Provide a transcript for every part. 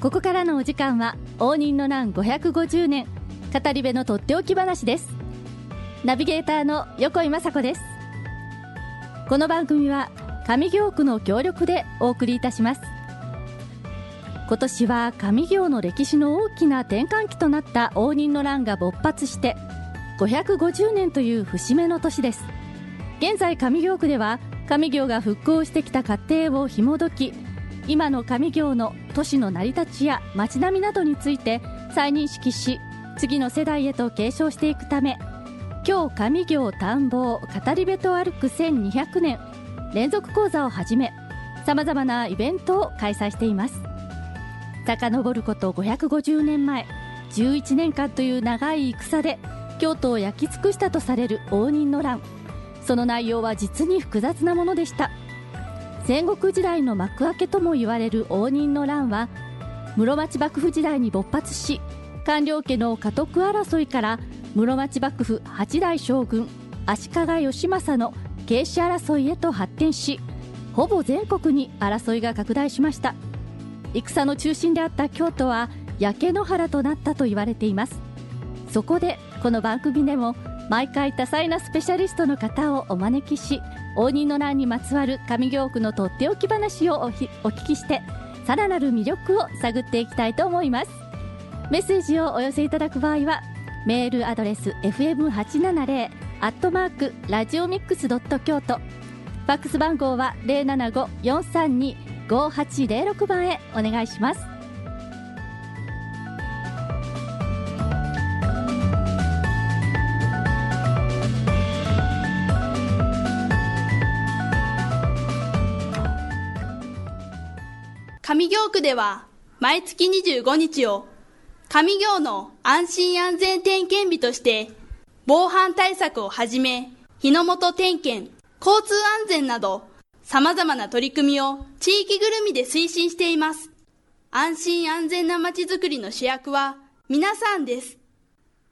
ここからのお時間は応仁の乱550年語り部のとっておき話です。ナビゲーターの横井雅子です。この番組は上京区の協力でお送りいたします。今年は上京の歴史の大きな転換期となった応仁の乱が勃発して550年という節目の年です。現在上京区では上京が復興してきた過程を紐解き今の上京の都市の成り立ちや街並みなどについて再認識し次の世代へと継承していくため今日上京探訪語り部と歩く1200年連続講座をはじめさまざまなイベントを開催しています。遡ること550年前11年間という長い戦で京都を焼き尽くしたとされる応仁の乱。その内容は実に複雑なものでした。戦国時代の幕開けとも言われる応仁の乱は室町幕府時代に勃発し官僚家の家督争いから室町幕府八代将軍足利義政の慶氏争いへと発展しほぼ全国に争いが拡大しました。戦の中心であった京都は焼け野原となったと言われています。そこでこの番組でも毎回多彩なスペシャリストの方をお招きし応仁の乱にまつわる上京区のとっておき話をお聞きしてさらなる魅力を探っていきたいと思います。メッセージをお寄せいただく場合はメールアドレス fm870 アットマークラジオミックスドット京都。ファックス番号は075-432-5806番へお願いします。上京区では毎月25日を上京の安心安全点検日として防犯対策をはじめ日の元点検、交通安全など様々な取り組みを地域ぐるみで推進しています。安心安全な街づくりの主役は皆さんです。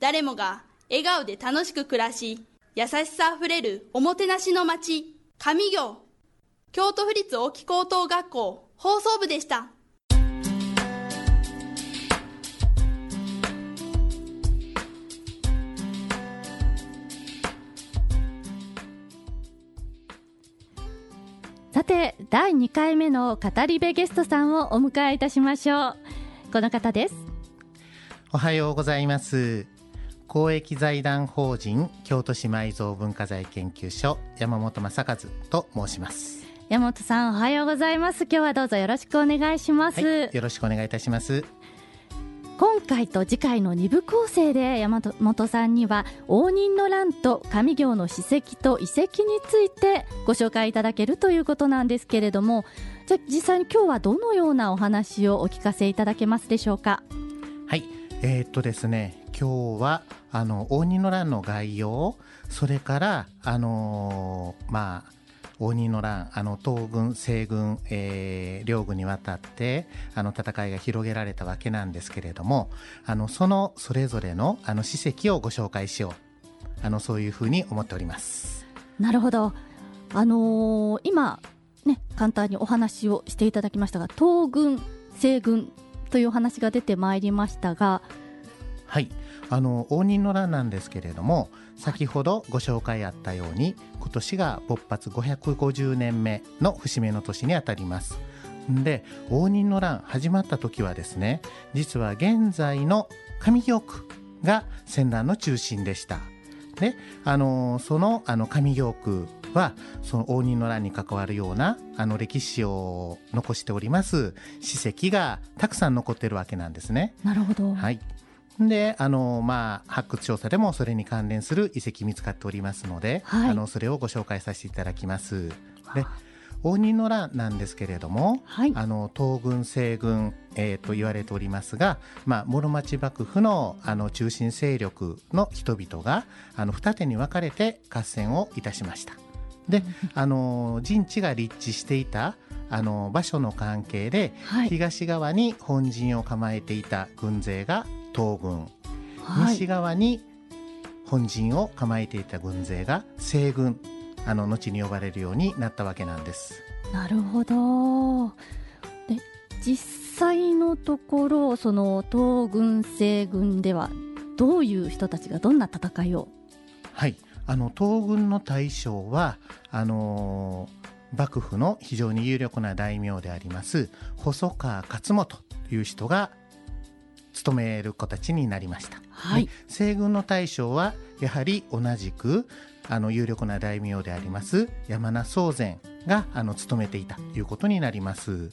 誰もが笑顔で楽しく暮らし、優しさあふれるおもてなしの街、上京。京都府立沖高等学校放送部でした。さて第2回目の語り部ゲストさんをお迎えいたしましょう。この方です。おはようございます。公益財団法人京都市埋蔵文化財研究所山本正和と申します。山本さんおはようございます。今日はどうぞよろしくお願いします、はい、よろしくお願いいたします今回と次回の2部構成で山本さんには応仁の乱と上京の史跡と遺跡についてご紹介いただけるということなんですけれどもじゃ実際に今日はどのようなお話をお聞かせいただけますでしょうか？はい。えー、っとですね今日はあの応仁の乱の概要それからあのー、まあ応仁の乱あの東軍西軍、えー、両軍にわたってあの戦いが広げられたわけなんですけれどもあのそのそれぞれのあの史跡をご紹介しよう。あのそういうふうに思っております。なるほど。あのー、今ね簡単にお話をしていただきましたが東軍西軍というお話が出てまいりましたがはいあの応仁の乱なんですけれども先ほどご紹介あったように今年が勃発550年目の節目の年にあたりますで応仁の乱始まった時はですね実は現在の上京区が戦乱の中心でしたであのそのあの上京区はその応仁の乱に関わるようなあの歴史を残しております史跡がたくさん残っているわけなんですね。なるほど。はい。であの、まあ、発掘調査でもそれに関連する遺跡見つかっておりますので、はい、あのそれをご紹介させていただきます。で応仁の乱なんですけれども、はい、あの東軍西軍、えー、と言われておりますが、まあ、室町幕府のあの中心勢力の人々があの二手に分かれて合戦をいたしました。であの陣地が立地していたあの場所の関係で、はい、東側に本陣を構えていた軍勢が東軍、はい、西側に本陣を構えていた軍勢が西軍あの後に呼ばれるようになったわけなんです。なるほど。で実際のところその東軍西軍ではどういう人たちがどんな戦いを？はい。あの東軍の大将はあのー、幕府の非常に有力な大名であります細川勝元という人が務める形になりました、はい、西軍の大将はやはり同じくあの有力な大名であります山名宗禅があの務めていたということになります。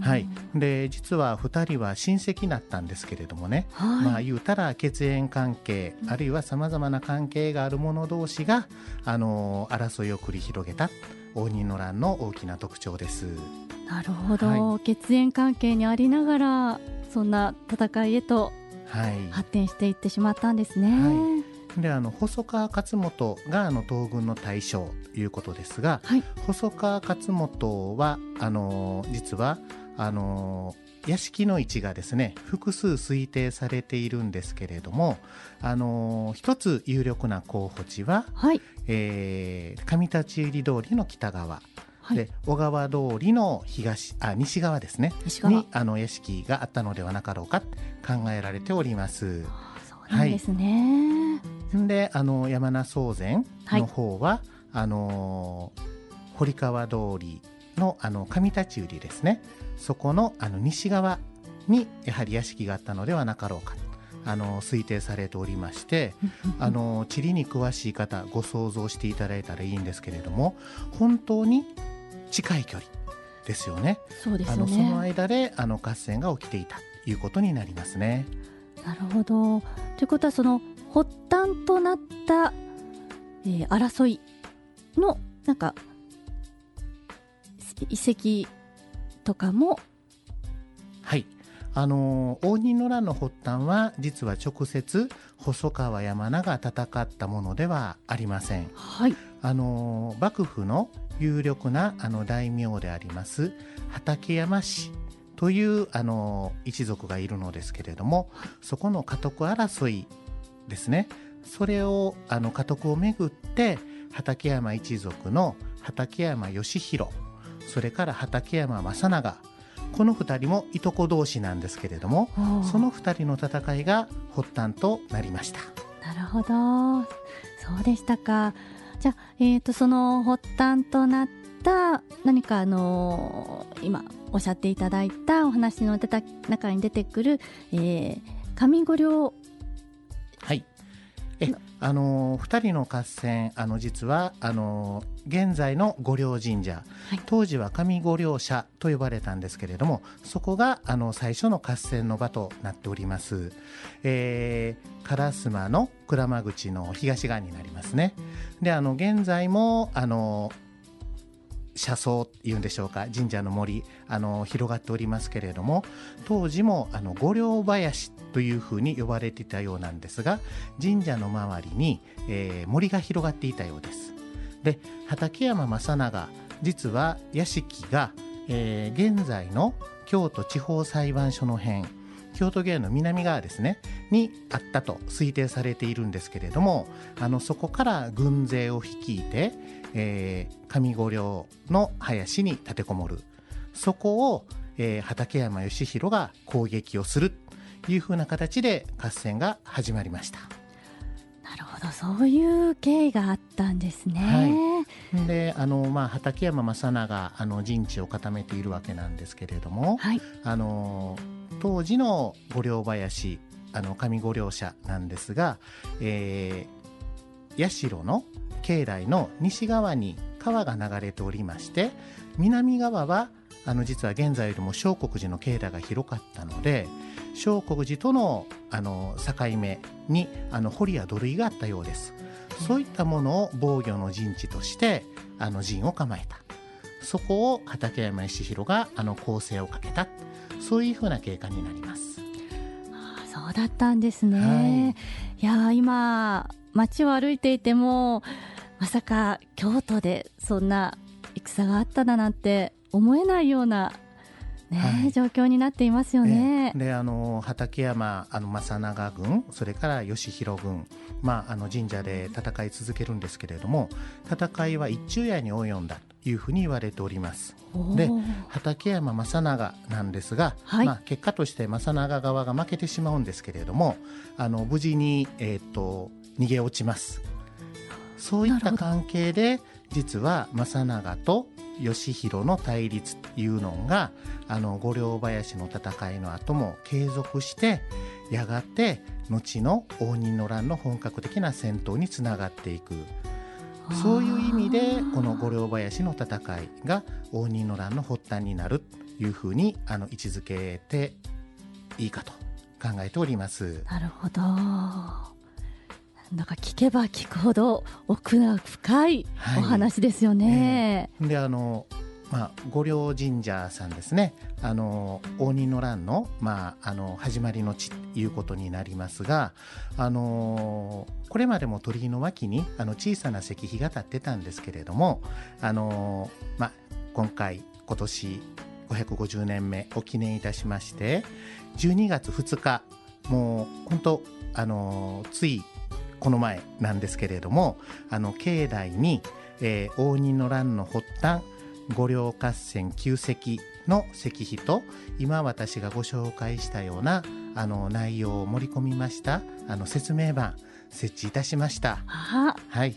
はい、で実は2人は親戚だったんですけれどもね、はい、まあ言うたら血縁関係あるいはさまざまな関係がある者同士があの争いを繰り広げた応仁の乱の大きな特徴です。なるほど、はい、血縁関係にありながらそんな戦いへと発展していってしまったんですね。はい。であの細川勝元があの東軍の大将ということですが、はい、細川勝元はあの実はあの屋敷の位置がですね複数推定されているんですけれどもあの一つ有力な候補地は、はい。えー、上立入通りの北側。はい、で小川通りの東あ西側ですね。にあの屋敷があったのではなかろうか考えられております。そうなんですね、はい、であの山名宗禅の方は、はい、あの堀川通りのあの上立売ですねそこのあの西側にやはり屋敷があったのではなかろうかあの推定されておりまして あの地理に詳しい方ご想像していただいたらいいんですけれども本当に近い距離ですよね。そねあのその間であの合戦が起きていたということになりますね。なるほど。ということはその発端となった、えー、争いのなんか遺跡とかも。はい。あの応仁の乱の発端は実は直接細川山名が戦ったものではありません。はい、あの幕府の有力なあの大名であります畠山氏というあの一族がいるのですけれどもそこの家督争いですね。それをあの家督をめぐって畠山一族の畠山義弘それから畠山正長。この2人もいとこ同士なんですけれどもその2人の戦いが発端となりました。なるほど。そうでしたか。じゃあ、えーと、その発端となった何かあのー、今おっしゃっていただいたお話の中に出てくる、えー、上五両はいえあの2人の合戦あの実はあの現在の御陵神社、はい、当時は上御陵社と呼ばれたんですけれどもそこがあの最初の合戦の場となっております、えー、烏丸の鞍馬口の東側になりますね。であの現在もあの車窓っていうんでしょうか？神社の森あの広がっておりますけれども当時もあの御陵林というふうに呼ばれていたようなんですが神社の周りに、えー、森が広がっていたようです。で畠山正長実は屋敷が、えー、現在の京都地方裁判所の辺京都芸の南側ですねにあったと推定されているんですけれどもあのそこから軍勢を率いて、えー、上五稜の林に立てこもるそこを、えー、畠山義弘が攻撃をするというふうな形で合戦が始まりました。なるほどそういう経緯があったんですね。はい、であの、まあ、畠山正長あの陣地を固めているわけなんですけれども、はい、あの当時の御陵林あの上御陵社なんですが、えー、社の境内の西側に川が流れておりまして南側はあの実は現在よりも小国寺の境内が広かったので小国寺とのあの境目にあの堀や土塁があったようです。そういったものを防御の陣地としてあの陣を構えた。そこを畠山義弘があの攻勢をかけた。そういうふうな経過になります。あそうだったんですね。はい、いや今街を歩いていてもまさか京都でそんな戦があっただなんて思えないようなね、はい、状況になっていますよね。であの畠山あの正長軍それから義弘軍、まあ、あの神社で戦い続けるんですけれども戦いは一昼夜に及んだというふうに言われております。で畠山正長なんですが、はい、まあ、結果として正長側が負けてしまうんですけれどもあの無事に、えーと、逃げ落ちます。そういった関係で実は正長と義弘の対立というのがあの五両林の戦いの後も継続してやがて後の応仁の乱の本格的な戦闘につながっていくそういう意味でこの五両林の戦いが応仁の乱の発端になるというふうにあの位置づけていいかと考えております。なるほどなんか聞けば聞くほど奥が深いお話ですよね。はいえー、であのまあ、御陵神社さんですね。あの応仁の乱の,、まあ、あの始まりの地ということになりますがあのこれまでも鳥居の脇にあの小さな石碑が立ってたんですけれどもあの、まあ、今回今年550年目を記念いたしまして12月2日もう本当あのついこの前なんですけれどもあの境内に、えー、応仁の乱の発端五稜合戦旧石の石碑と今私がご紹介したようなあの内容を盛り込みましたあの説明版設置いたしました。ははい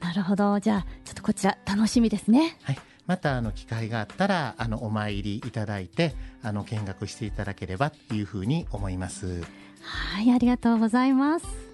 なるほどじゃあちょっとこちら楽しみですね。はいまたあの機会があったらあのお参りいただいてあの見学していただければというふうに思います。はいありがとうございます。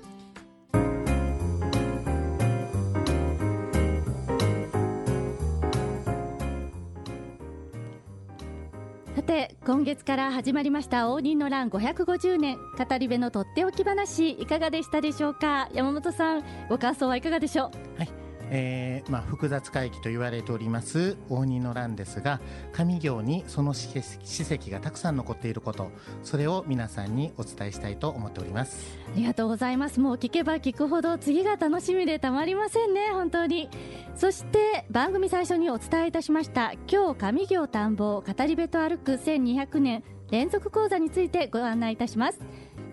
て今月から始まりました応仁の乱550年語り部のとっておき話いかがでしたでしょうか？山本さんご感想はいかがでしょう？はい。えーまあ、複雑回帰と言われております応仁の乱ですが上行にその史跡がたくさん残っていることそれを皆さんにお伝えしたいと思っております。ありがとうございます。もう聞けば聞くほど次が楽しみでたまりませんね本当に。そして番組最初にお伝えいたしました今日上行探訪語り部と歩く1200年連続講座についてご案内いたします。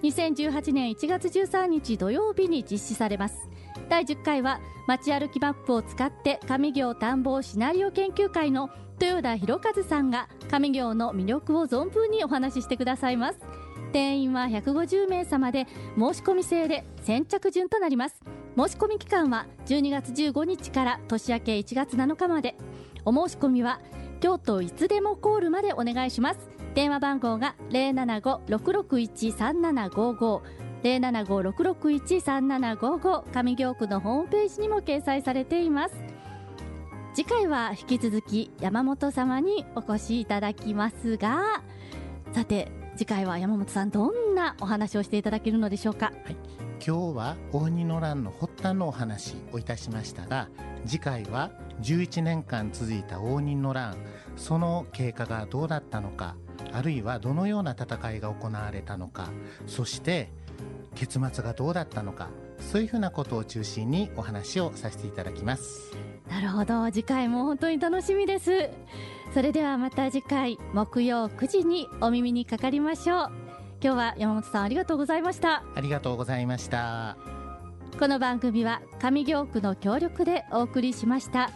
2018年1月13日土曜日に実施されます。第10回は街歩きマップを使って上行探訪シナリオ研究会の豊田博和さんが上行の魅力を存分にお話ししてくださいます。定員は150名様で申し込み制で先着順となります。申し込み期間は12月15日から年明け1月7日まで。お申し込みは京都いつでもコールまでお願いします。電話番号が075-661-3755 075-661-3755上京区のホームページにも掲載されています次回は引き続き山本様にお越しいただきますがさて次回は山本さんどんなお話をしていただけるのでしょうか、はい、今日は応仁の乱の発端のお話をいたしましたが次回は11年間続いた応仁の乱その経過がどうだったのかあるいはどのような戦いが行われたのかそして結末がどうだったのかそういうふうなことを中心にお話をさせていただきます。なるほど。次回も本当に楽しみです。それではまた次回木曜9時にお耳にかかりましょう。今日は山本さんありがとうございました。ありがとうございました。この番組は上京区の協力でお送りしました。